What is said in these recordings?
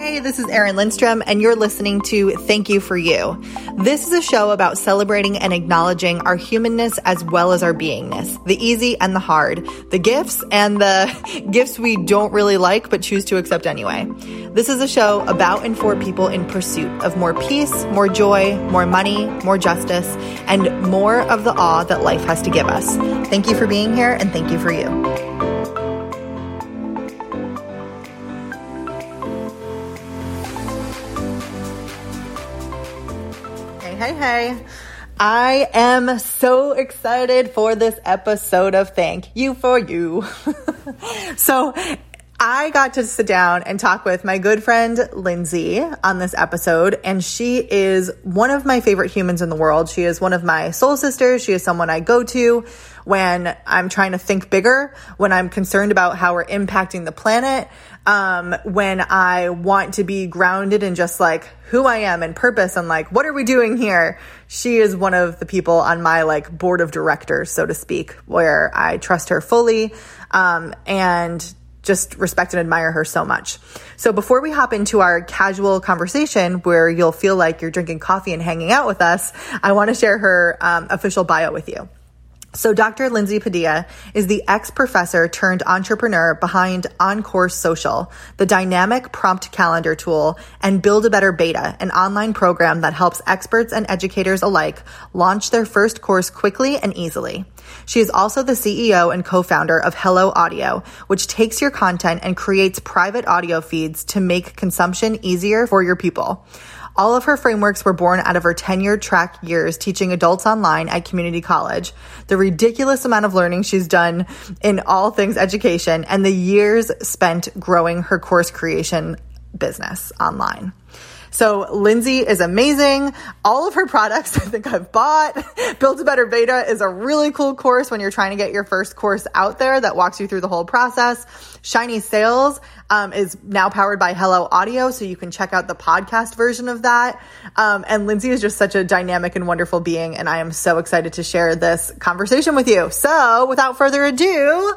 Hey, this is Erin Lindstrom, and you're listening to Thank You for You. This is a show about celebrating and acknowledging our humanness as well as our beingness, the easy and the hard, the gifts and the gifts we don't really like but choose to accept anyway. This is a show about and for people in pursuit of more peace, more joy, more money, more justice, and more of the awe that life has to give us. Thank you for being here, and thank you for you. Hey. I am so excited for this episode of Thank You for You. so, I got to sit down and talk with my good friend Lindsay on this episode, and she is one of my favorite humans in the world. She is one of my soul sisters. She is someone I go to when I'm trying to think bigger, when I'm concerned about how we're impacting the planet, um, when I want to be grounded in just like who I am and purpose and like, what are we doing here? She is one of the people on my like board of directors, so to speak, where I trust her fully, um, and just respect and admire her so much. So before we hop into our casual conversation where you'll feel like you're drinking coffee and hanging out with us, I want to share her um, official bio with you. So, Dr. Lindsay Padilla is the ex professor turned entrepreneur behind Encore Social, the dynamic prompt calendar tool, and Build a Better Beta, an online program that helps experts and educators alike launch their first course quickly and easily. She is also the CEO and co founder of Hello Audio, which takes your content and creates private audio feeds to make consumption easier for your people. All of her frameworks were born out of her tenure track years teaching adults online at community college, the ridiculous amount of learning she's done in all things education, and the years spent growing her course creation business online. So Lindsay is amazing. All of her products I think I've bought. Build a Better Beta is a really cool course when you're trying to get your first course out there that walks you through the whole process. Shiny Sales um, is now powered by Hello Audio, so you can check out the podcast version of that. Um, and Lindsay is just such a dynamic and wonderful being, and I am so excited to share this conversation with you. So without further ado,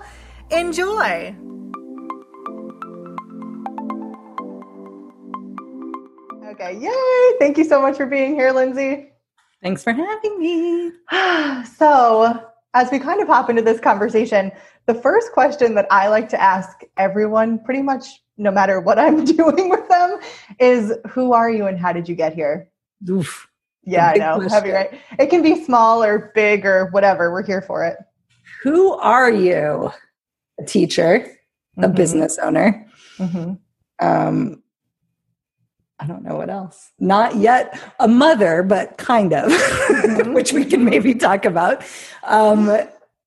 enjoy. Okay, yay! Thank you so much for being here, Lindsay. Thanks for having me. so, as we kind of hop into this conversation, the first question that I like to ask everyone, pretty much no matter what I'm doing with them, is who are you and how did you get here? Oof. Yeah, I know. Heavy, right? It can be small or big or whatever. We're here for it. Who are you? A teacher, a mm-hmm. business owner, mm-hmm. um, I don't know what else. Not yet a mother, but kind of, mm-hmm. which we can maybe talk about um,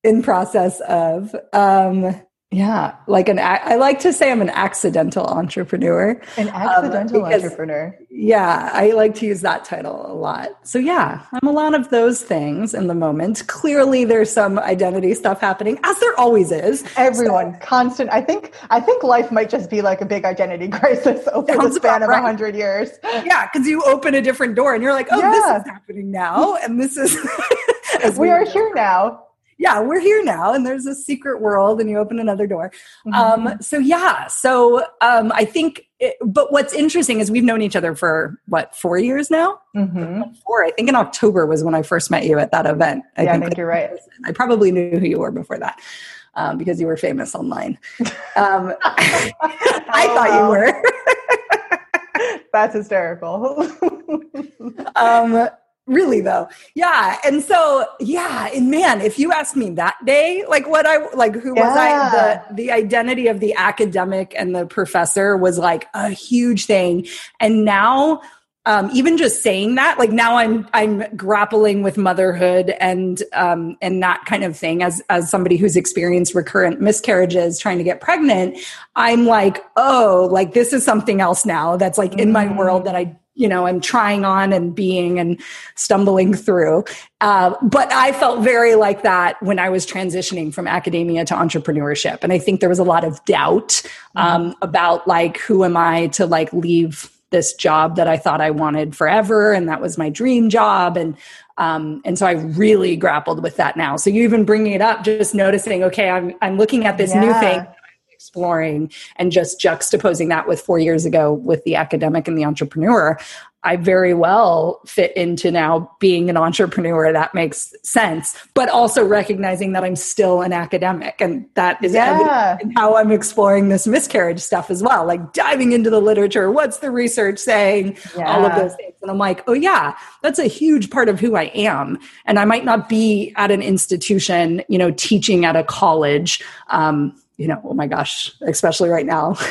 in process of. Um, yeah, like an I like to say I'm an accidental entrepreneur. An um, accidental um, because, entrepreneur. Yeah, I like to use that title a lot. So yeah, I'm a lot of those things in the moment. Clearly there's some identity stuff happening as there always is. Everyone so, constant I think I think life might just be like a big identity crisis over the span of a right. 100 years. Yeah, cuz you open a different door and you're like, "Oh, yeah. this is happening now." And this is we, we are here now yeah, we're here now, and there's a secret world, and you open another door. Mm-hmm. Um, so yeah, so um, I think, it, but what's interesting is we've known each other for what four years now. Mm-hmm. Four, I think in October was when I first met you at that event. I yeah, think, I think you're right. I probably knew who you were before that. Um, because you were famous online. Um, I thought you were. That's hysterical. um, really though. Yeah and so yeah and man if you asked me that day like what i like who yeah. was i? The the identity of the academic and the professor was like a huge thing. And now um, even just saying that like now i'm i'm grappling with motherhood and um, and that kind of thing as as somebody who's experienced recurrent miscarriages trying to get pregnant i'm like oh like this is something else now that's like in my world that i you know i'm trying on and being and stumbling through uh, but i felt very like that when i was transitioning from academia to entrepreneurship and i think there was a lot of doubt mm-hmm. um, mm-hmm. about like who am i to like leave this job that i thought i wanted forever and that was my dream job and um, and so I really grappled with that now. So you even bringing it up, just noticing, okay, I'm I'm looking at this yeah. new thing exploring and just juxtaposing that with four years ago with the academic and the entrepreneur I very well fit into now being an entrepreneur. That makes sense. But also recognizing that I'm still an academic and that is yeah. how I'm exploring this miscarriage stuff as well. Like diving into the literature. What's the research saying? Yeah. All of those things. And I'm like, oh yeah, that's a huge part of who I am. And I might not be at an institution, you know, teaching at a college. Um, you know, oh my gosh, especially right now.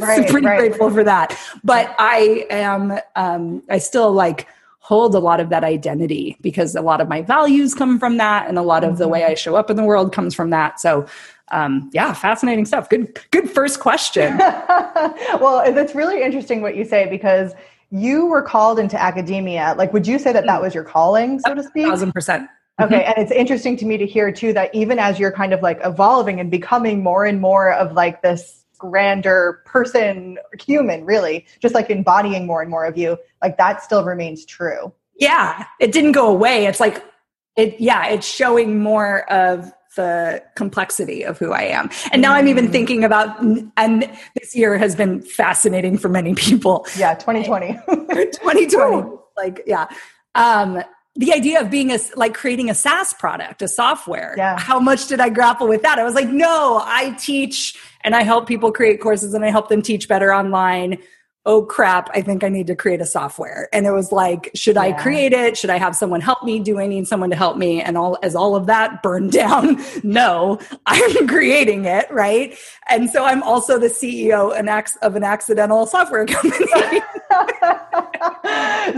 Right, pretty right. grateful for that. But I am, um, I still like hold a lot of that identity because a lot of my values come from that, and a lot of mm-hmm. the way I show up in the world comes from that. So, um, yeah, fascinating stuff. Good, good first question. well, that's really interesting what you say because you were called into academia. Like, would you say that that mm. was your calling, so to speak? Thousand percent. Okay. Mm-hmm. And it's interesting to me to hear too that even as you're kind of like evolving and becoming more and more of like this grander person, human, really, just like embodying more and more of you, like that still remains true. Yeah. It didn't go away. It's like, it, yeah, it's showing more of the complexity of who I am. And now I'm even mm. thinking about, and this year has been fascinating for many people. Yeah, 2020. 2020. like, yeah. Um, the idea of being a like creating a SaaS product, a software. Yeah. How much did I grapple with that? I was like, no, I teach and I help people create courses and I help them teach better online. Oh crap, I think I need to create a software. And it was like, should yeah. I create it? Should I have someone help me? Do I need someone to help me? And all as all of that burned down, no, I'm creating it, right? And so I'm also the CEO of an accidental software company.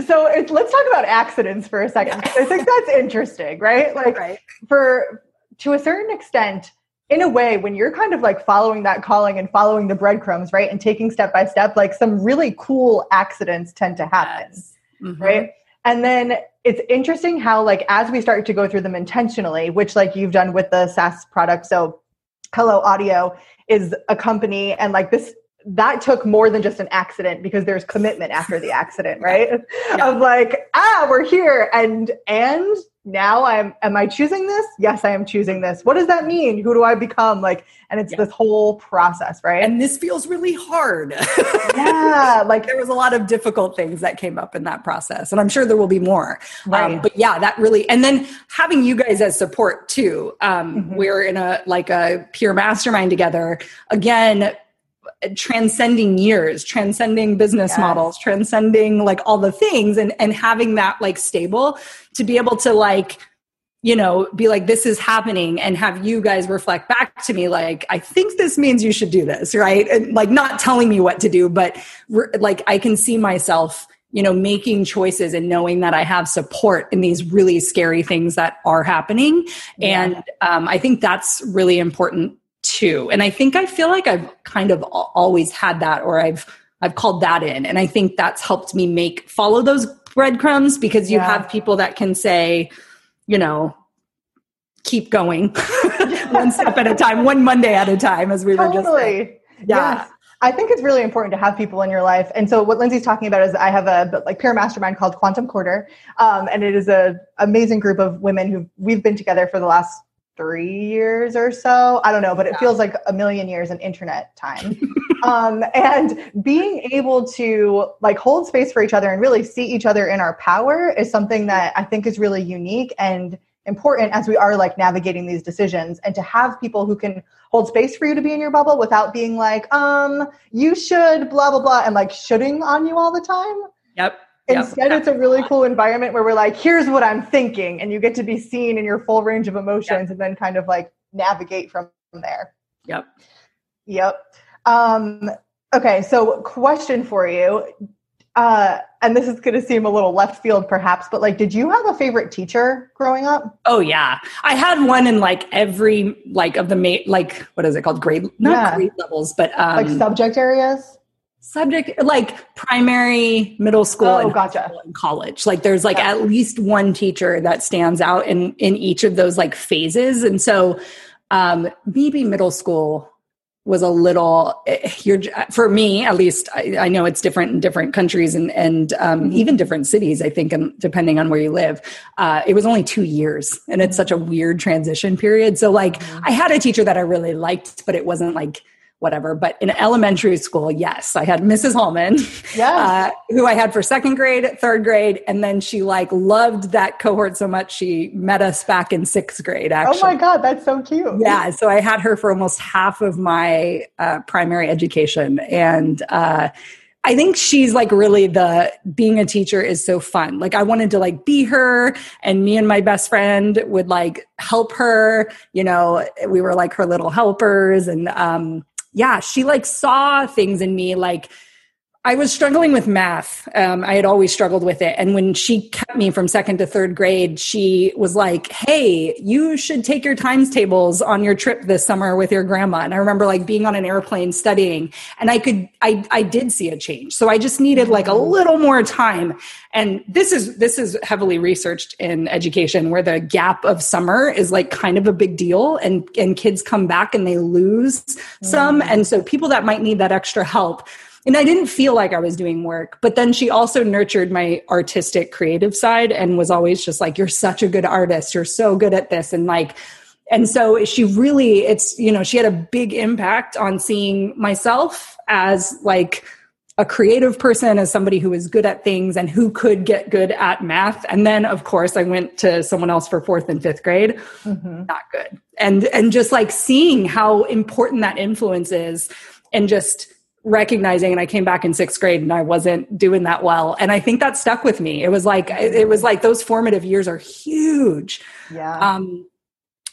so let's talk about accidents for a second. I think that's interesting, right? Like right. for to a certain extent, in a way, when you're kind of like following that calling and following the breadcrumbs, right, and taking step by step, like some really cool accidents tend to happen, yes. mm-hmm. right? And then it's interesting how, like, as we start to go through them intentionally, which like you've done with the SaaS product, so Hello Audio is a company, and like this that took more than just an accident because there's commitment after the accident, right? Yeah. Of like, ah, we're here and and now I'm am I choosing this? Yes, I am choosing this. What does that mean? Who do I become? Like, and it's yeah. this whole process, right? And this feels really hard. yeah, like there was a lot of difficult things that came up in that process, and I'm sure there will be more. Um, right. Um, but yeah, that really, and then having you guys as support too. Um, mm-hmm. We're in a like a peer mastermind together. Again, transcending years transcending business yes. models transcending like all the things and and having that like stable to be able to like you know be like this is happening and have you guys reflect back to me like i think this means you should do this right and like not telling me what to do but re- like i can see myself you know making choices and knowing that i have support in these really scary things that are happening yeah. and um, i think that's really important too. And I think I feel like I've kind of always had that or I've I've called that in and I think that's helped me make follow those breadcrumbs because you yeah. have people that can say, you know, keep going one step at a time, one Monday at a time as we totally. were just saying. Yeah. Yes. I think it's really important to have people in your life. And so what Lindsay's talking about is I have a like peer mastermind called Quantum Quarter. Um, and it is a amazing group of women who we've been together for the last three years or so. I don't know, but it yeah. feels like a million years in internet time. um, and being able to like hold space for each other and really see each other in our power is something that I think is really unique and important as we are like navigating these decisions and to have people who can hold space for you to be in your bubble without being like um you should blah blah blah and like shooting on you all the time yep Instead, yep. it's a really cool environment where we're like, here's what I'm thinking. And you get to be seen in your full range of emotions yep. and then kind of like navigate from there. Yep. Yep. Um, okay. So, question for you. Uh, and this is going to seem a little left field perhaps, but like, did you have a favorite teacher growing up? Oh yeah. I had one in like every, like of the mate, like, what is it called? Grade, not yeah. grade levels, but, um, like subject areas? Subject like primary middle school oh, and, gotcha. college like there's like yeah. at least one teacher that stands out in in each of those like phases and so um maybe middle school was a little eh, you're for me at least I, I know it's different in different countries and and um, mm-hmm. even different cities i think and depending on where you live uh, it was only two years and it's such a weird transition period so like mm-hmm. i had a teacher that i really liked but it wasn't like whatever. But in elementary school, yes, I had Mrs. Holman, yeah. Uh, who I had for second grade, third grade, and then she like loved that cohort so much she met us back in sixth grade. Actually, oh my god, that's so cute. Yeah, so I had her for almost half of my uh, primary education, and. Uh, I think she's like really the being a teacher is so fun. Like I wanted to like be her and me and my best friend would like help her, you know, we were like her little helpers and um yeah, she like saw things in me like I was struggling with math. Um, I had always struggled with it. And when she kept me from second to third grade, she was like, Hey, you should take your times tables on your trip this summer with your grandma. And I remember like being on an airplane studying and I could, I, I did see a change. So I just needed like a little more time. And this is, this is heavily researched in education where the gap of summer is like kind of a big deal and, and kids come back and they lose some. And so people that might need that extra help, and I didn't feel like I was doing work. But then she also nurtured my artistic creative side and was always just like, you're such a good artist. You're so good at this. And like, and so she really, it's, you know, she had a big impact on seeing myself as like, a creative person as somebody who was good at things and who could get good at math and then of course i went to someone else for fourth and fifth grade mm-hmm. not good and and just like seeing how important that influence is and just recognizing and I came back in 6th grade and I wasn't doing that well and I think that stuck with me. It was like it was like those formative years are huge. Yeah. Um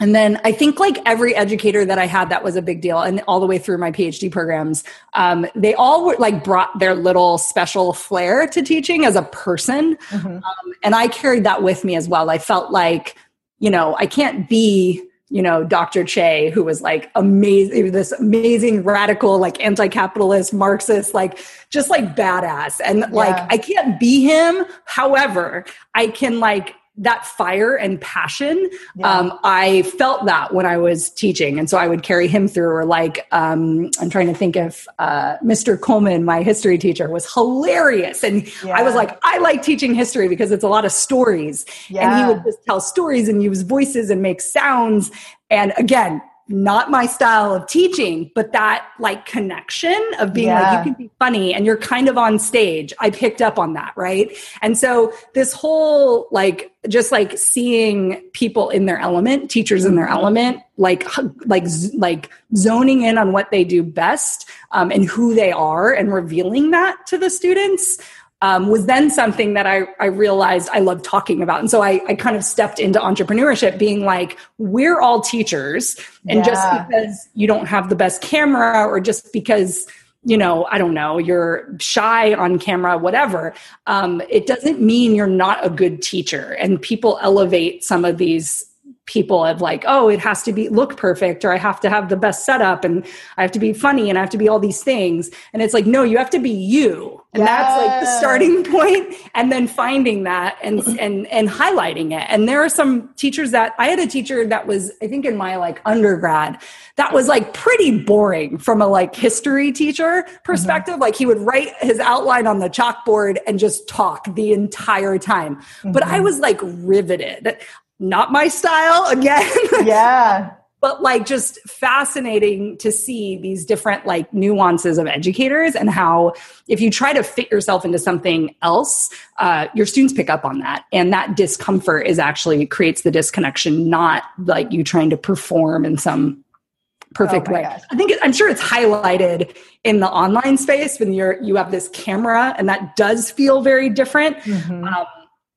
and then I think like every educator that I had that was a big deal and all the way through my PhD programs um, they all were like brought their little special flair to teaching as a person mm-hmm. um, and I carried that with me as well. I felt like you know, I can't be you know, Dr. Che, who was like amazing, this amazing radical, like anti-capitalist Marxist, like just like badass. And yeah. like, I can't be him. However, I can like that fire and passion yeah. um, i felt that when i was teaching and so i would carry him through or like um, i'm trying to think if uh, mr coleman my history teacher was hilarious and yeah. i was like i like teaching history because it's a lot of stories yeah. and he would just tell stories and use voices and make sounds and again not my style of teaching, but that like connection of being yeah. like, you can be funny and you're kind of on stage. I picked up on that. Right. And so this whole like, just like seeing people in their element, teachers in their mm-hmm. element, like, like, like zoning in on what they do best um, and who they are and revealing that to the students um, was then something that I, I realized I love talking about. And so I, I kind of stepped into entrepreneurship being like, we're all teachers. And yeah. just because you don't have the best camera or just because you know, I don't know, you're shy on camera, whatever, um, it doesn't mean you're not a good teacher. And people elevate some of these people of like, oh, it has to be look perfect, or I have to have the best setup, and I have to be funny, and I have to be all these things. And it's like, no, you have to be you, and that's like the starting point, and then finding that and and and highlighting it. And there are some teachers that I had a teacher that was, I think, in my like undergrad, that was like pretty boring from a like history teacher perspective. Mm-hmm. Like he would write his outline on the chalkboard and just talk the entire time. Mm-hmm. But I mm-hmm. was like riveted not my style again. Yeah. but like just fascinating to see these different like nuances of educators and how if you try to fit yourself into something else uh, your students pick up on that and that discomfort is actually creates the disconnection not like you trying to perform in some perfect oh way gosh. i think it, i'm sure it's highlighted in the online space when you're you have this camera and that does feel very different mm-hmm. um,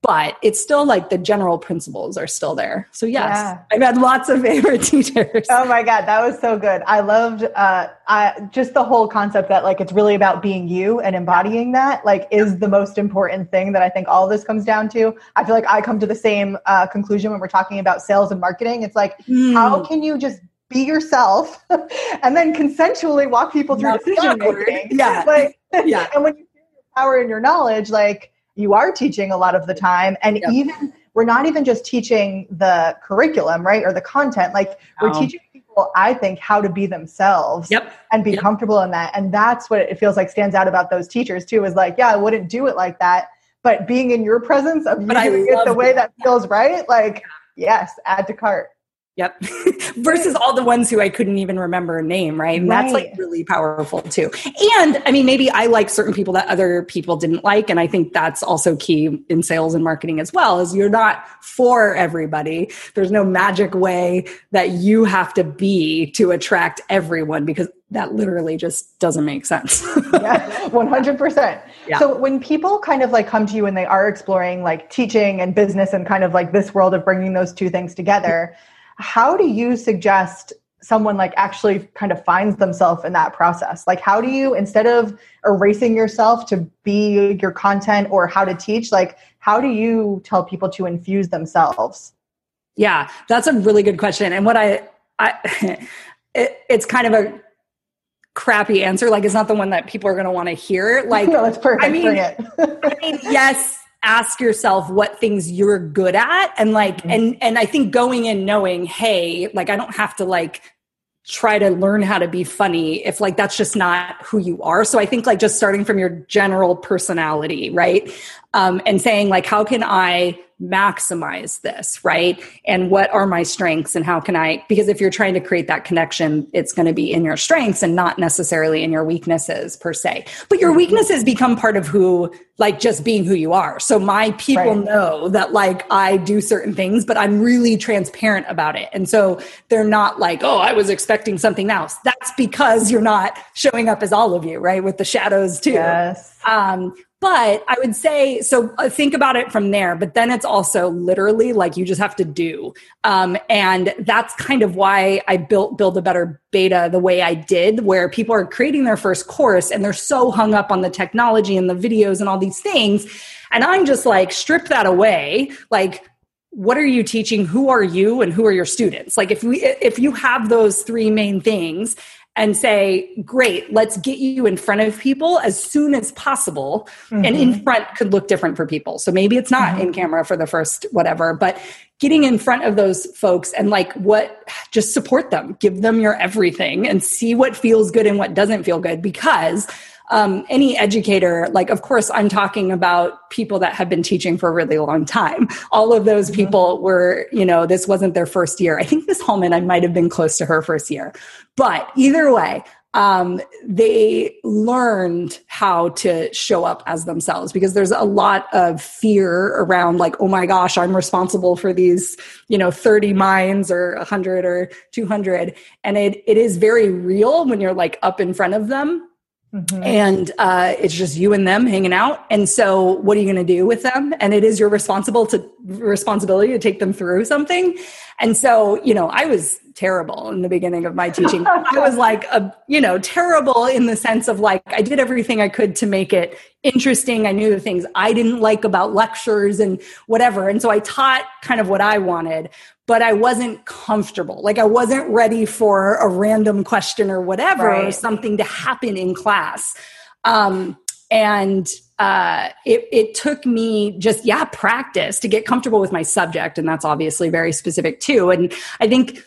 but it's still like the general principles are still there. So yes, yeah. I've had lots of favorite teachers. Oh my god, that was so good. I loved uh, I, just the whole concept that like it's really about being you and embodying that like is the most important thing that I think all this comes down to. I feel like I come to the same uh, conclusion when we're talking about sales and marketing. It's like mm. how can you just be yourself and then consensually walk people through decision making? Yeah, like yeah, and when you feel your power and your knowledge, like you are teaching a lot of the time. And yep. even we're not even just teaching the curriculum right or the content. Like we're teaching people i think how to be themselves yep. and be yep. comfortable in that. And that's what it feels like stands out about those teachers too is like yeah i wouldn't do it like that. But being in your presence of you doing it the way that. feels right like yes add to cart Yep. Versus all the ones who I couldn't even remember a name, right? And right. that's like really powerful too. And I mean, maybe I like certain people that other people didn't like. And I think that's also key in sales and marketing as well, is you're not for everybody. There's no magic way that you have to be to attract everyone because that literally just doesn't make sense. yeah, 100%. Yeah. So when people kind of like come to you and they are exploring like teaching and business and kind of like this world of bringing those two things together, how do you suggest someone like actually kind of finds themselves in that process? Like how do you instead of erasing yourself to be your content or how to teach like how do you tell people to infuse themselves? Yeah that's a really good question. And what i i it, it's kind of a crappy answer. Like it's not the one that people are going to want to hear. Like no, it's perfect. I mean, I mean yes ask yourself what things you're good at. And like mm-hmm. and and I think going in knowing hey like I don't have to like try to learn how to be funny if like that's just not who you are. So i think like just starting from your general personality right? Um, and saying like how can i maximize this right? And what are my strengths and how can i because if you're trying to create that connection it's going to be in your strengths and not necessarily in your weaknesses per se. But your weaknesses become part of who like just being who you are. So my people right. know that like i do certain things but i'm really transparent about it. And so they're not like oh i was expecting something else. That's because you're not showing up as all of you right with the shadows too. Yes. Um, but I would say, so uh, think about it from there. But then it's also literally like you just have to do. Um, and that's kind of why I built Build a Better Beta the way I did, where people are creating their first course and they're so hung up on the technology and the videos and all these things. And I'm just like, strip that away. Like, what are you teaching who are you and who are your students like if we if you have those three main things and say, great, let's get you in front of people as soon as possible. Mm-hmm. And in mm-hmm. front could look different for people. So maybe it's not mm-hmm. in camera for the first whatever, but getting in front of those folks and like what, just support them, give them your everything and see what feels good and what doesn't feel good because um, any educator, like, of course, I'm talking about people that have been teaching for a really long time. All of those mm-hmm. people were, you know, this wasn't their first year. I think Miss Holman, I might have been close to her first year. But either way, um, they learned how to show up as themselves because there's a lot of fear around like oh my gosh i'm responsible for these you know 30 minds or 100 or 200 and it, it is very real when you're like up in front of them Mm-hmm. And uh, it's just you and them hanging out. And so, what are you going to do with them? And it is your responsible to responsibility to take them through something. And so, you know, I was terrible in the beginning of my teaching. I was like, a, you know, terrible in the sense of like, I did everything I could to make it interesting. I knew the things I didn't like about lectures and whatever. And so I taught kind of what I wanted, but I wasn't comfortable. Like I wasn't ready for a random question or whatever, right. or something to happen in class. Um, and uh, it, it took me just yeah practice to get comfortable with my subject and that's obviously very specific too and i think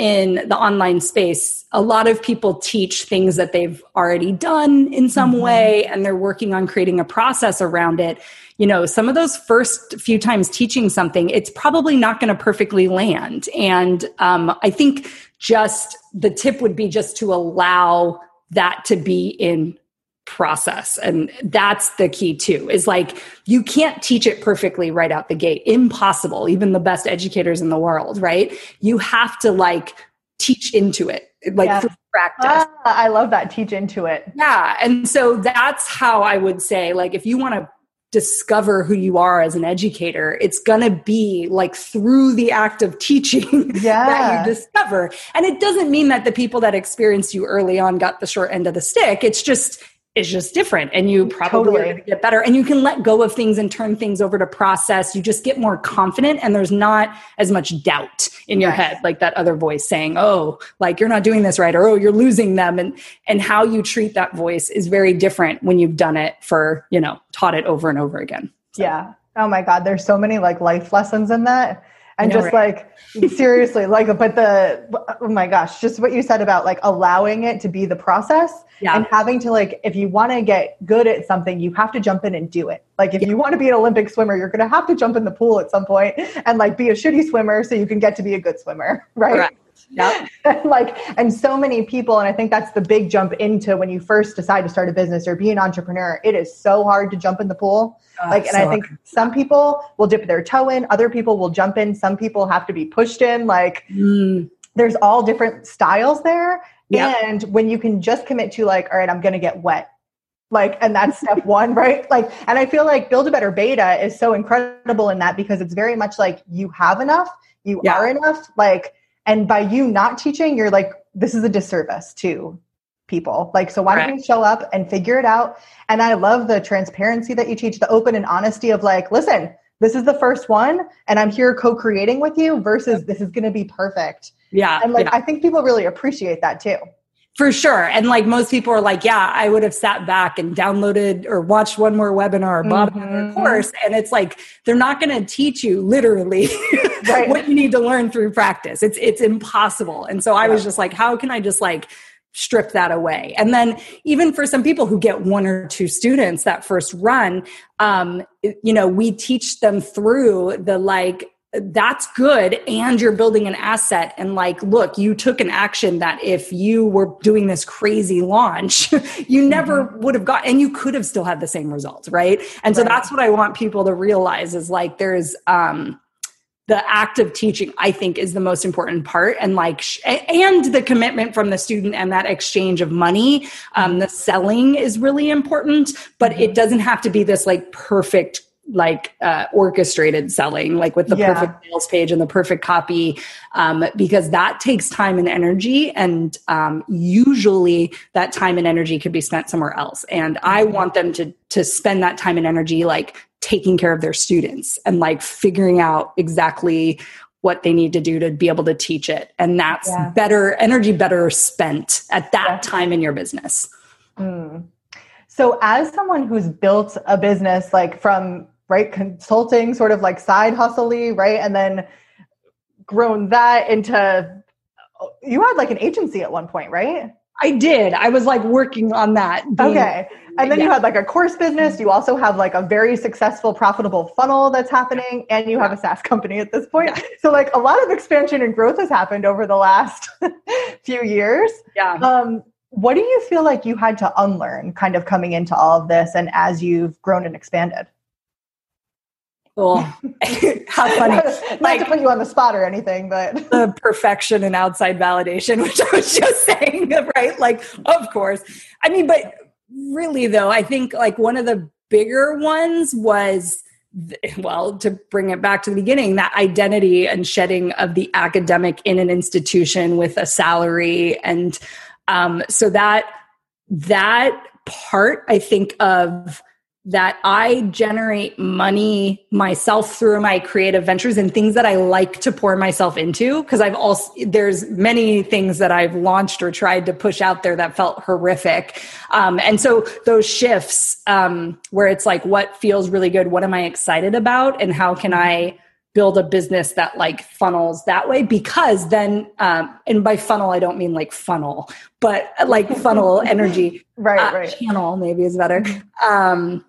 in the online space a lot of people teach things that they've already done in some mm-hmm. way and they're working on creating a process around it you know some of those first few times teaching something it's probably not going to perfectly land and um, i think just the tip would be just to allow that to be in process. And that's the key too is like you can't teach it perfectly right out the gate. Impossible. Even the best educators in the world right? You have to like teach into it like yes. practice. Ah, i love that. Teach into it. Yeah. And so that's how i would say like if you want to discover who you are as an educator it's going to be like through the act of teaching yeah. that you discover. And it doesn't mean that the people that experienced you early on got the short end of the stick. It's just is just different and you mm, probably totally. are going to get better and you can let go of things and turn things over to process you just get more confident and there's not as much doubt in your head like that other voice saying oh like you're not doing this right or oh you're losing them and and how you treat that voice is very different when you've done it for you know taught it over and over again so. yeah oh my god there's so many like life lessons in that and just right? like seriously like but the oh my gosh just what you said about like allowing it to be the process yeah. and having to like if you want to get good at something you have to jump in and do it like if yeah. you want to be an olympic swimmer you're going to have to jump in the pool at some point and like be a shitty swimmer so you can get to be a good swimmer right Correct. Yeah. like, and so many people, and I think that's the big jump into when you first decide to start a business or be an entrepreneur. It is so hard to jump in the pool. Oh, like, and so I think hard. some people will dip their toe in, other people will jump in, some people have to be pushed in. Like, mm. there's all different styles there. Yep. And when you can just commit to, like, all right, I'm going to get wet, like and that's step one right like and i feel like build a better beta is so incredible in that because it's very much like you have enough you yeah. are enough like and by you not teaching, you're like, this is a disservice to people. Like, so why don't you show up and figure it out? And I love the transparency that you teach, the open and honesty of like, listen, this is the first one and I'm here co-creating with you versus this is going to be perfect. Yeah. And like, yeah. I think people really appreciate that too. For sure. And like most people are like, yeah, I would have sat back and downloaded or watched one more webinar or bought mm-hmm. another course. And it's like, they're not going to teach you literally right. what you need to learn through practice. It's, it's impossible. And so I was just like, how can I just like strip that away? And then even for some people who get one or two students that first run, um, you know, we teach them through the like, that's good and you're building an asset and like look you took an action that if you were doing this crazy launch you never mm-hmm. would have got and you could have still had the same results right and so that's what i want people to realize is like there's um the act of teaching i think is the most important part and like sh- and the commitment from the student and that exchange of money um, the selling is really important but mm-hmm. it doesn't have to be this like perfect like uh, orchestrated selling, like with the yeah. perfect sales page and the perfect copy, um, because that takes time and energy. And um, usually that time and energy could be spent somewhere else. And I mm-hmm. want them to, to spend that time and energy like taking care of their students and like figuring out exactly what they need to do to be able to teach it. And that's yeah. better energy, better spent at that yeah. time in your business. Mm. So, as someone who's built a business like from right? Consulting, sort of like side hustly, right? And then grown that into you had like an agency at one point, right? I did. I was like working on that. Being, okay. And then yeah. you had like a course business. You also have like a very successful, profitable funnel that's happening, and you have a SaaS company at this point. Yeah. So, like, a lot of expansion and growth has happened over the last few years. Yeah. Um, what do you feel like you had to unlearn kind of coming into all of this and as you've grown and expanded? Cool. How funny. Not like, to put you on the spot or anything, but the perfection and outside validation, which I was just saying, right? Like, of course. I mean, but really though, I think like one of the bigger ones was well, to bring it back to the beginning, that identity and shedding of the academic in an institution with a salary. And um, so that that part, I think, of that I generate money myself through my creative ventures and things that I like to pour myself into. Cause I've also, there's many things that I've launched or tried to push out there that felt horrific. Um, and so those shifts, um, where it's like, what feels really good? What am I excited about? And how can I, build a business that like funnels that way because then um, and by funnel i don't mean like funnel but like funnel energy right uh, right channel maybe is better um,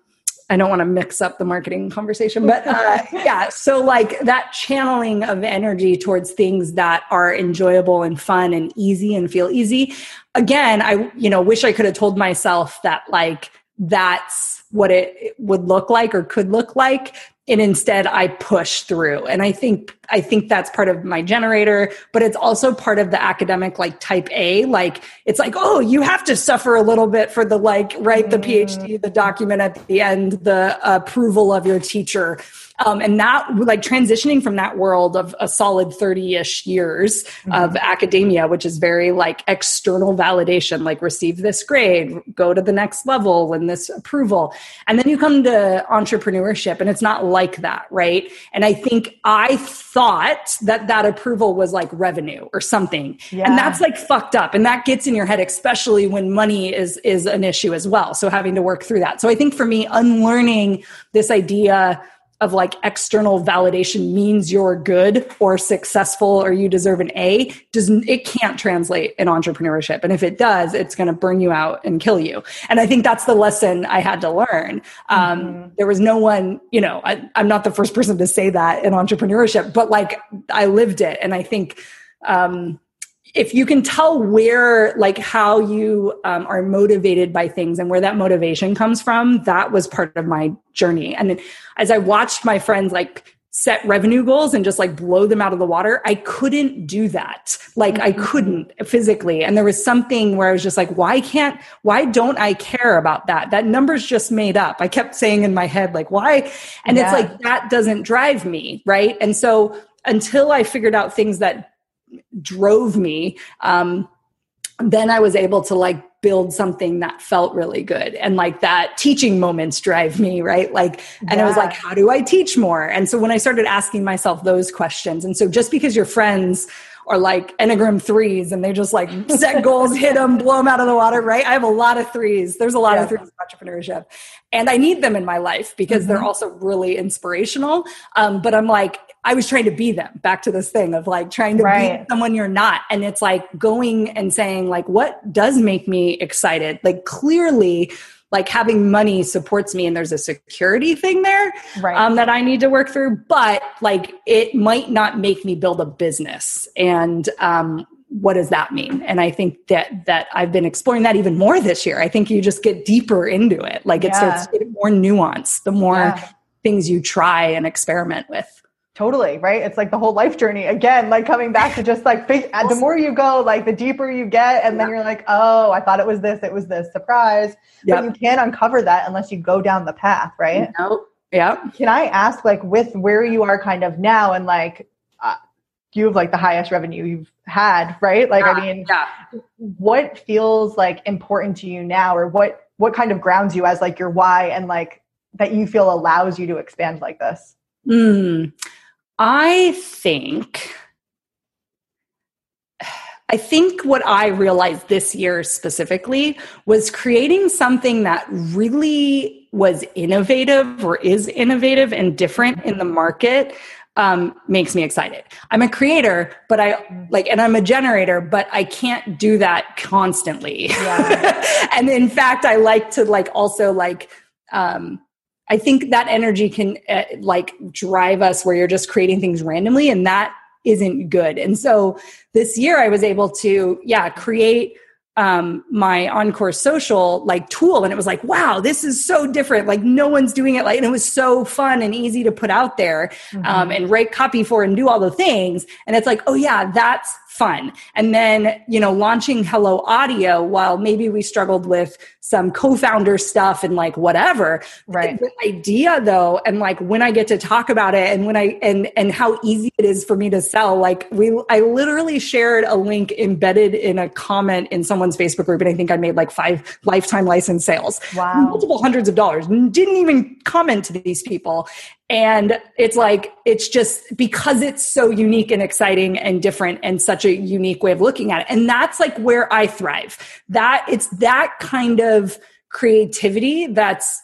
I don't want to mix up the marketing conversation, but uh, yeah. So, like that channeling of energy towards things that are enjoyable and fun and easy and feel easy. Again, I, you know, wish I could have told myself that, like, that's what it would look like or could look like. And instead i push through. And i think i think that's part of my generator but it's also part of the academic like type a. Like it's like oh you have to suffer a little bit for the like write the mm. phd the document at the end the approval of your teacher um, and that, like transitioning from that world of a solid 30 ish years mm-hmm. of academia, which is very like external validation, like receive this grade, go to the next level and this approval. And then you come to entrepreneurship and it's not like that, right? And I think I thought that that approval was like revenue or something. Yeah. And that's like fucked up. And that gets in your head, especially when money is, is an issue as well. So having to work through that. So I think for me, unlearning this idea of like external validation means you're good or successful or you deserve an A doesn't it can't translate in entrepreneurship. And if it does, it's going to burn you out and kill you. And I think that's the lesson I had to learn. Um, mm-hmm. There was no one, you know, I, I'm not the first person to say that in entrepreneurship, but like I lived it. And I think, um, if you can tell where like how you um, are motivated by things and where that motivation comes from that was part of my journey. And as i watched my friends like set revenue goals and just like blow them out of the water i couldn't do that. Like i mm-hmm. couldn't physically. And there was something where i was just like why can't why don't i care about that? That number's just made up. I kept saying in my head like why? And yeah. it's like that doesn't drive me right? And so until i figured out things that drove me um, then i was able to like build something that felt really good. And like that teaching moments drive me right? Like and yeah. i was like how do i teach more? And so when i started asking myself those questions and so just because your friends are like enneagram threes and they just like set goals hit them blow them out of the water right? I have a lot of threes. There's a lot yeah. of threes in entrepreneurship. And i need them in my life because mm-hmm. they're also really inspirational. Um, but i'm like I was trying to be them back to this thing of like trying to right. be someone you're not. And it's like going and saying, like, what does make me excited? Like, clearly, like having money supports me and there's a security thing there right. um, that I need to work through. But like, it might not make me build a business. And, um, what does that mean and i think that that i've been exploring that even more this year i think you just get deeper into it like it yeah. starts getting more nuance the more yeah. things you try and experiment with Totally, right? It's like the whole life journey again, like coming back to just like the more you go, like the deeper you get, and then you're like, oh, I thought it was this, it was this surprise. Yep. But you can't uncover that unless you go down the path, right? Nope. Yeah. Can I ask, like, with where you are kind of now, and like, uh, you have like the highest revenue you've had, right? Like, I mean, yeah. what feels like important to you now, or what what kind of grounds you as like your why, and like that you feel allows you to expand like this? Hmm. I think I think what I realized this year specifically was creating something that really was innovative or is innovative and different in the market um, makes me excited. I'm a creator, but I like, and I'm a generator, but I can't do that constantly. Yeah. and in fact, I like to like also like, um, I think that energy can uh, like drive us where you're just creating things randomly and that isn't good. And so this year I was able to, yeah, create um my encore social like tool and it was like wow this is so different like no one's doing it like and it was so fun and easy to put out there mm-hmm. um and write copy for and do all the things and it's like oh yeah that's fun. And then, you know, launching Hello Audio while maybe we struggled with some co-founder stuff and like whatever. Right. The idea though, and like when I get to talk about it and when I and and how easy it is for me to sell, like we I literally shared a link embedded in a comment in someone's Facebook group and I think I made like five lifetime license sales. Wow. Multiple hundreds of dollars. Didn't even comment to these people. And it's like, it's just because it's so unique and exciting and different and such a unique way of looking at it. And that's like where I thrive. That it's that kind of creativity that's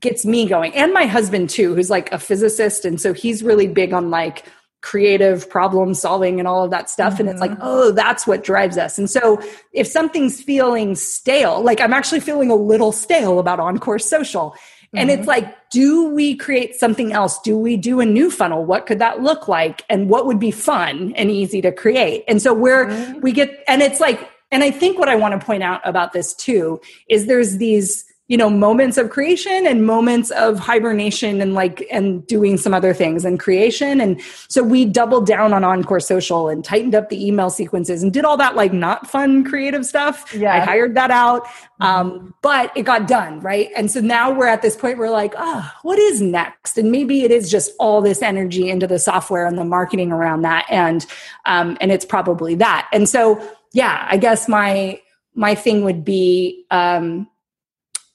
gets me going. And my husband too, who's like a physicist. And so he's really big on like, creative problem solving and all of that stuff mm-hmm. and it's like mm-hmm. oh that's what drives us and so if something's feeling stale like i'm actually feeling a little stale about encore social and mm-hmm. it's like, do we create something else? Do we do a new funnel? What could that look like? And what would be fun and easy to create? And so we're, mm-hmm. we get, and it's like, and I think what I want to point out about this too is there's these you know moments of creation and moments of hibernation and like and doing some other things and creation. And so we doubled down on encore social and tightened up the email sequences and did all that like not fun creative stuff. Yeah. I hired that out. Um, but it got done right? And so now we're at this point where like oh what is next? And maybe it is just all this energy into the software and the marketing around that and um, and it's probably that. And so yeah i guess my my thing would be um,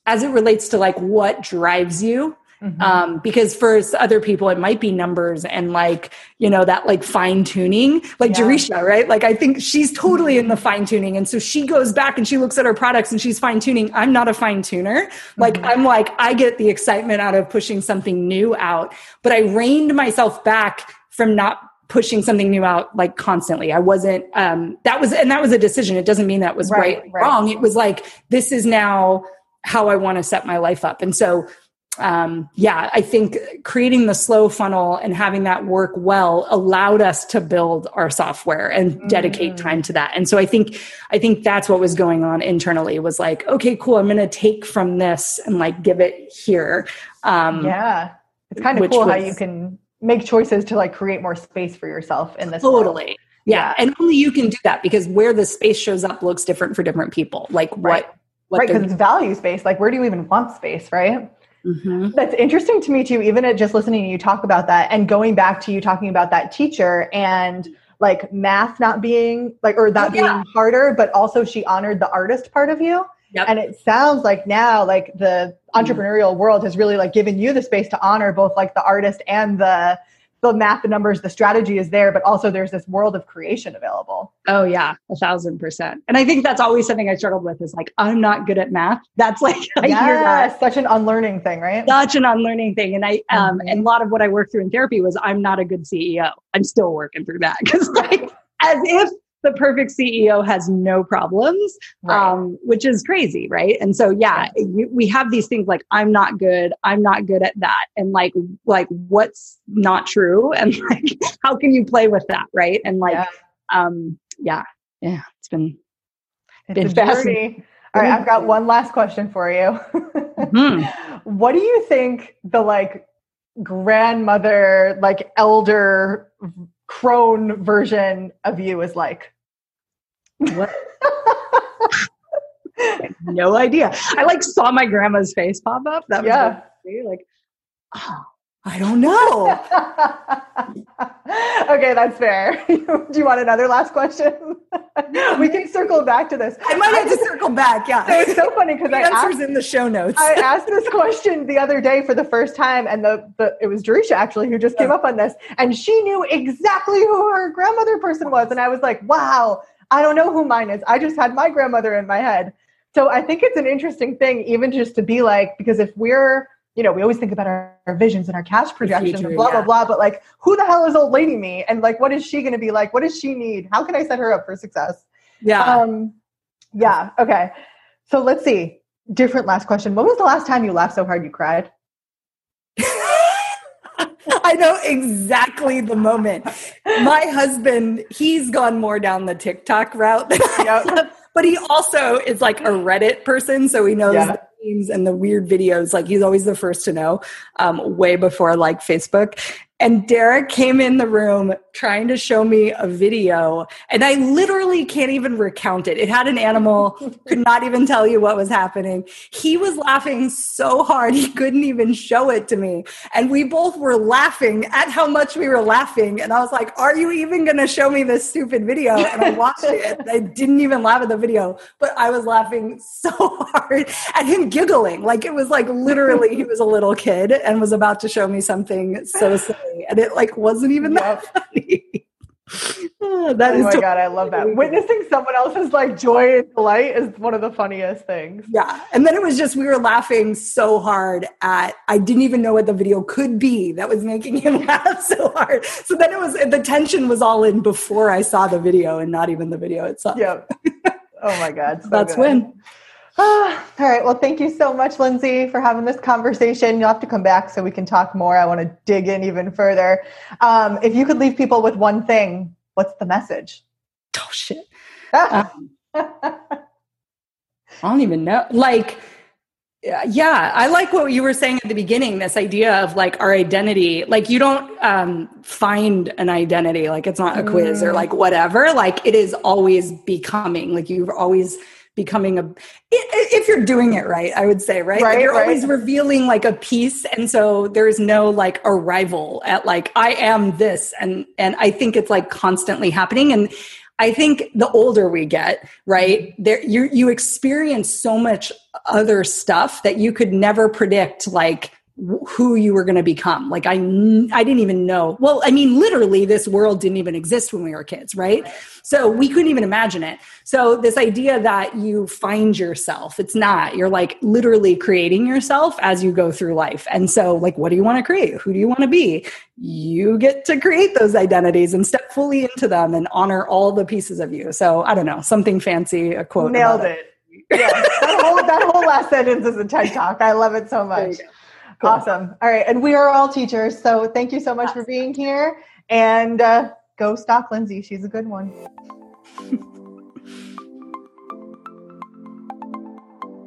as it relates to like what drives you Mm-hmm. Um, because for other people, it might be numbers and like, you know, that like fine tuning, like yeah. Jerisha, right? Like, I think she's totally in the fine tuning. And so she goes back and she looks at her products and she's fine tuning. I'm not a fine tuner. Like, mm-hmm. I'm like, I get the excitement out of pushing something new out, but I reined myself back from not pushing something new out like constantly. I wasn't, um, that was, and that was a decision. It doesn't mean that was right, right, right. wrong. It was like, this is now how I want to set my life up. And so, um, yeah, I think creating the slow funnel and having that work well allowed us to build our software and dedicate mm. time to that. And so I think, I think that's what was going on internally was like, okay, cool. I'm going to take from this and like give it here. Um, yeah. It's kind of cool was, how you can make choices to like create more space for yourself in this. Totally. Yeah. yeah. And only you can do that because where the space shows up looks different for different people. Like right. what right. Because it's value space. Like where do you even want space? Right. Mm-hmm. That's interesting to me too, even at just listening to you talk about that and going back to you talking about that teacher and like math not being like, or that oh, yeah. being harder, but also she honored the artist part of you. Yep. And it sounds like now, like the mm-hmm. entrepreneurial mm-hmm. world has really like given you the space to honor both like the artist and the the math, the numbers, the strategy is there, but also there's this world of creation available. Oh yeah, a thousand percent. And I think that's always something I struggled with is like, I'm not good at math. That's like, I yes, hear that. Such an unlearning thing, right? Such an unlearning thing. And I, um, mm-hmm. and a lot of what I worked through in therapy was I'm not a good CEO. I'm still working through that because like, as if the perfect CEO has no problems, right. um, which is crazy, right? And so, yeah, you, we have these things like I'm not good, I'm not good at that, and like, like what's not true, and like how can you play with that, right? And like, yeah. um, yeah, yeah, it's been it's been fascinating. All right, I've got one last question for you. mm-hmm. What do you think the like grandmother, like elder crone version of you is like? What? no idea. I like saw my grandma's face pop up. That was yeah. like, oh, I don't know. okay, that's fair. Do you want another last question? we can circle back to this. I might have to circle back. Yeah, so it's so funny because I answers asked, in the show notes. I asked this question the other day for the first time, and the, the it was Jerisha actually who just came up on this, and she knew exactly who her grandmother person was, and I was like, wow I don't know who mine is. I just had my grandmother in my head. So I think it's an interesting thing, even just to be like, because if we're, you know, we always think about our, our visions and our cash projections future, and blah, yeah. blah, blah. But like, who the hell is old lady me? And like, what is she going to be like? What does she need? How can I set her up for success? Yeah. Um, yeah. Okay. So let's see. Different last question. When was the last time you laughed so hard you cried? I know exactly the moment. My husband, he's gone more down the TikTok route have, but he also is like a Reddit person, so he knows yeah. the memes and the weird videos. Like he's always the first to know, um, way before like Facebook. And Derek came in the room trying to show me a video, and I literally can't even recount it. It had an animal, could not even tell you what was happening. He was laughing so hard, he couldn't even show it to me. And we both were laughing at how much we were laughing. And I was like, Are you even going to show me this stupid video? And I watched it. I didn't even laugh at the video, but I was laughing so hard at him giggling. Like it was like literally, he was a little kid and was about to show me something so silly and it like wasn't even yep. that funny. oh, that oh my totally god, I love that. Witnessing someone else's like joy and delight is one of the funniest things. Yeah, and then it was just we were laughing so hard at I didn't even know what the video could be that was making him laugh so hard. So then it was the tension was all in before I saw the video and not even the video itself. Yep. Oh my god, so that's good. when. All right. Well, thank you so much, Lindsay, for having this conversation. You'll have to come back so we can talk more. I want to dig in even further. Um, if you could leave people with one thing, what's the message? Oh, shit. um, I don't even know. Like, yeah, I like what you were saying at the beginning this idea of like our identity. Like, you don't um, find an identity, like, it's not a quiz mm. or like whatever. Like, it is always becoming. Like, you've always becoming a if you're doing it right i would say right, right you're right. always revealing like a piece and so there's no like arrival at like i am this and and i think it's like constantly happening and i think the older we get right there you you experience so much other stuff that you could never predict like who you were going to become. Like I, I didn't even know. Well, I mean, literally, this world didn't even exist when we were kids, right? So we couldn't even imagine it. So this idea that you find yourself, it's not. You're like literally creating yourself as you go through life. And so, like, what do you want to create? Who do you want to be? You get to create those identities and step fully into them and honor all the pieces of you. So I don't know, something fancy, a quote. Nailed it. it. Yeah, that whole that whole last sentence is a TED talk. I love it so much. Cool. Awesome. All right. And we are all teachers. So thank you so much for being here. And uh, go stalk Lindsay. She's a good one.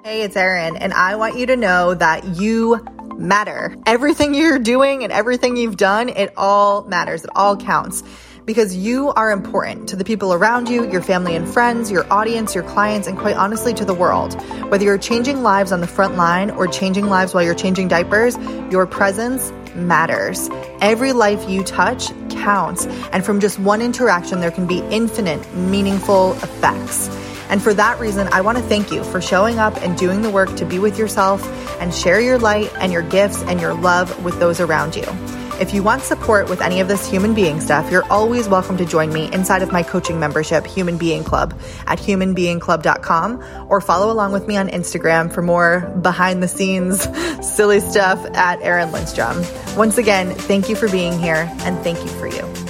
hey, it's Erin. And I want you to know that you matter. Everything you're doing and everything you've done, it all matters. It all counts because you are important to the people around you, your family and friends, your audience, your clients, and quite honestly to the world. Whether you're changing lives on the front line or changing lives while you're changing diapers, your presence matters. Every life you touch counts. And from just one interaction, there can be infinite, meaningful effects. And for that reason, I want to thank you for showing up and doing the work to be with yourself and share your light and your gifts and your love with those around you. If you want support with any of this human being stuff, you're always welcome to join me inside of my coaching membership, Human Being Club, at humanbeingclub.com or follow along with me on Instagram for more behind the scenes silly stuff at Erin Lindstrom. Once again, thank you for being here and thank you for you.